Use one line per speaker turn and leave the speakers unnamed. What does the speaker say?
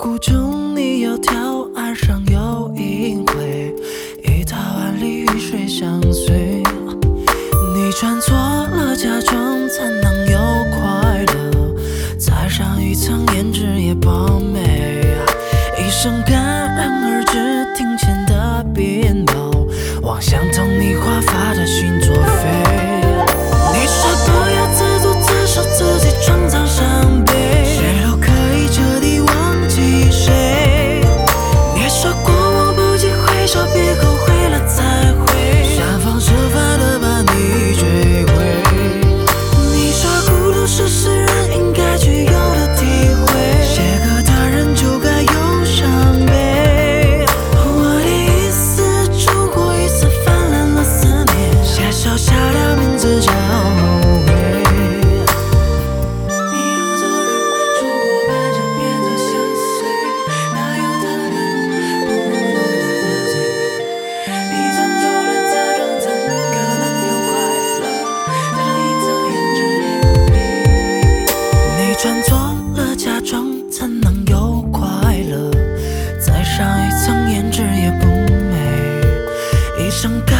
我估中你窈窕，岸上有阴辉，一踏万里，与水相随。你穿错了嫁妆，才能有快乐，再上一层胭脂也饱美。一生甘，伤感。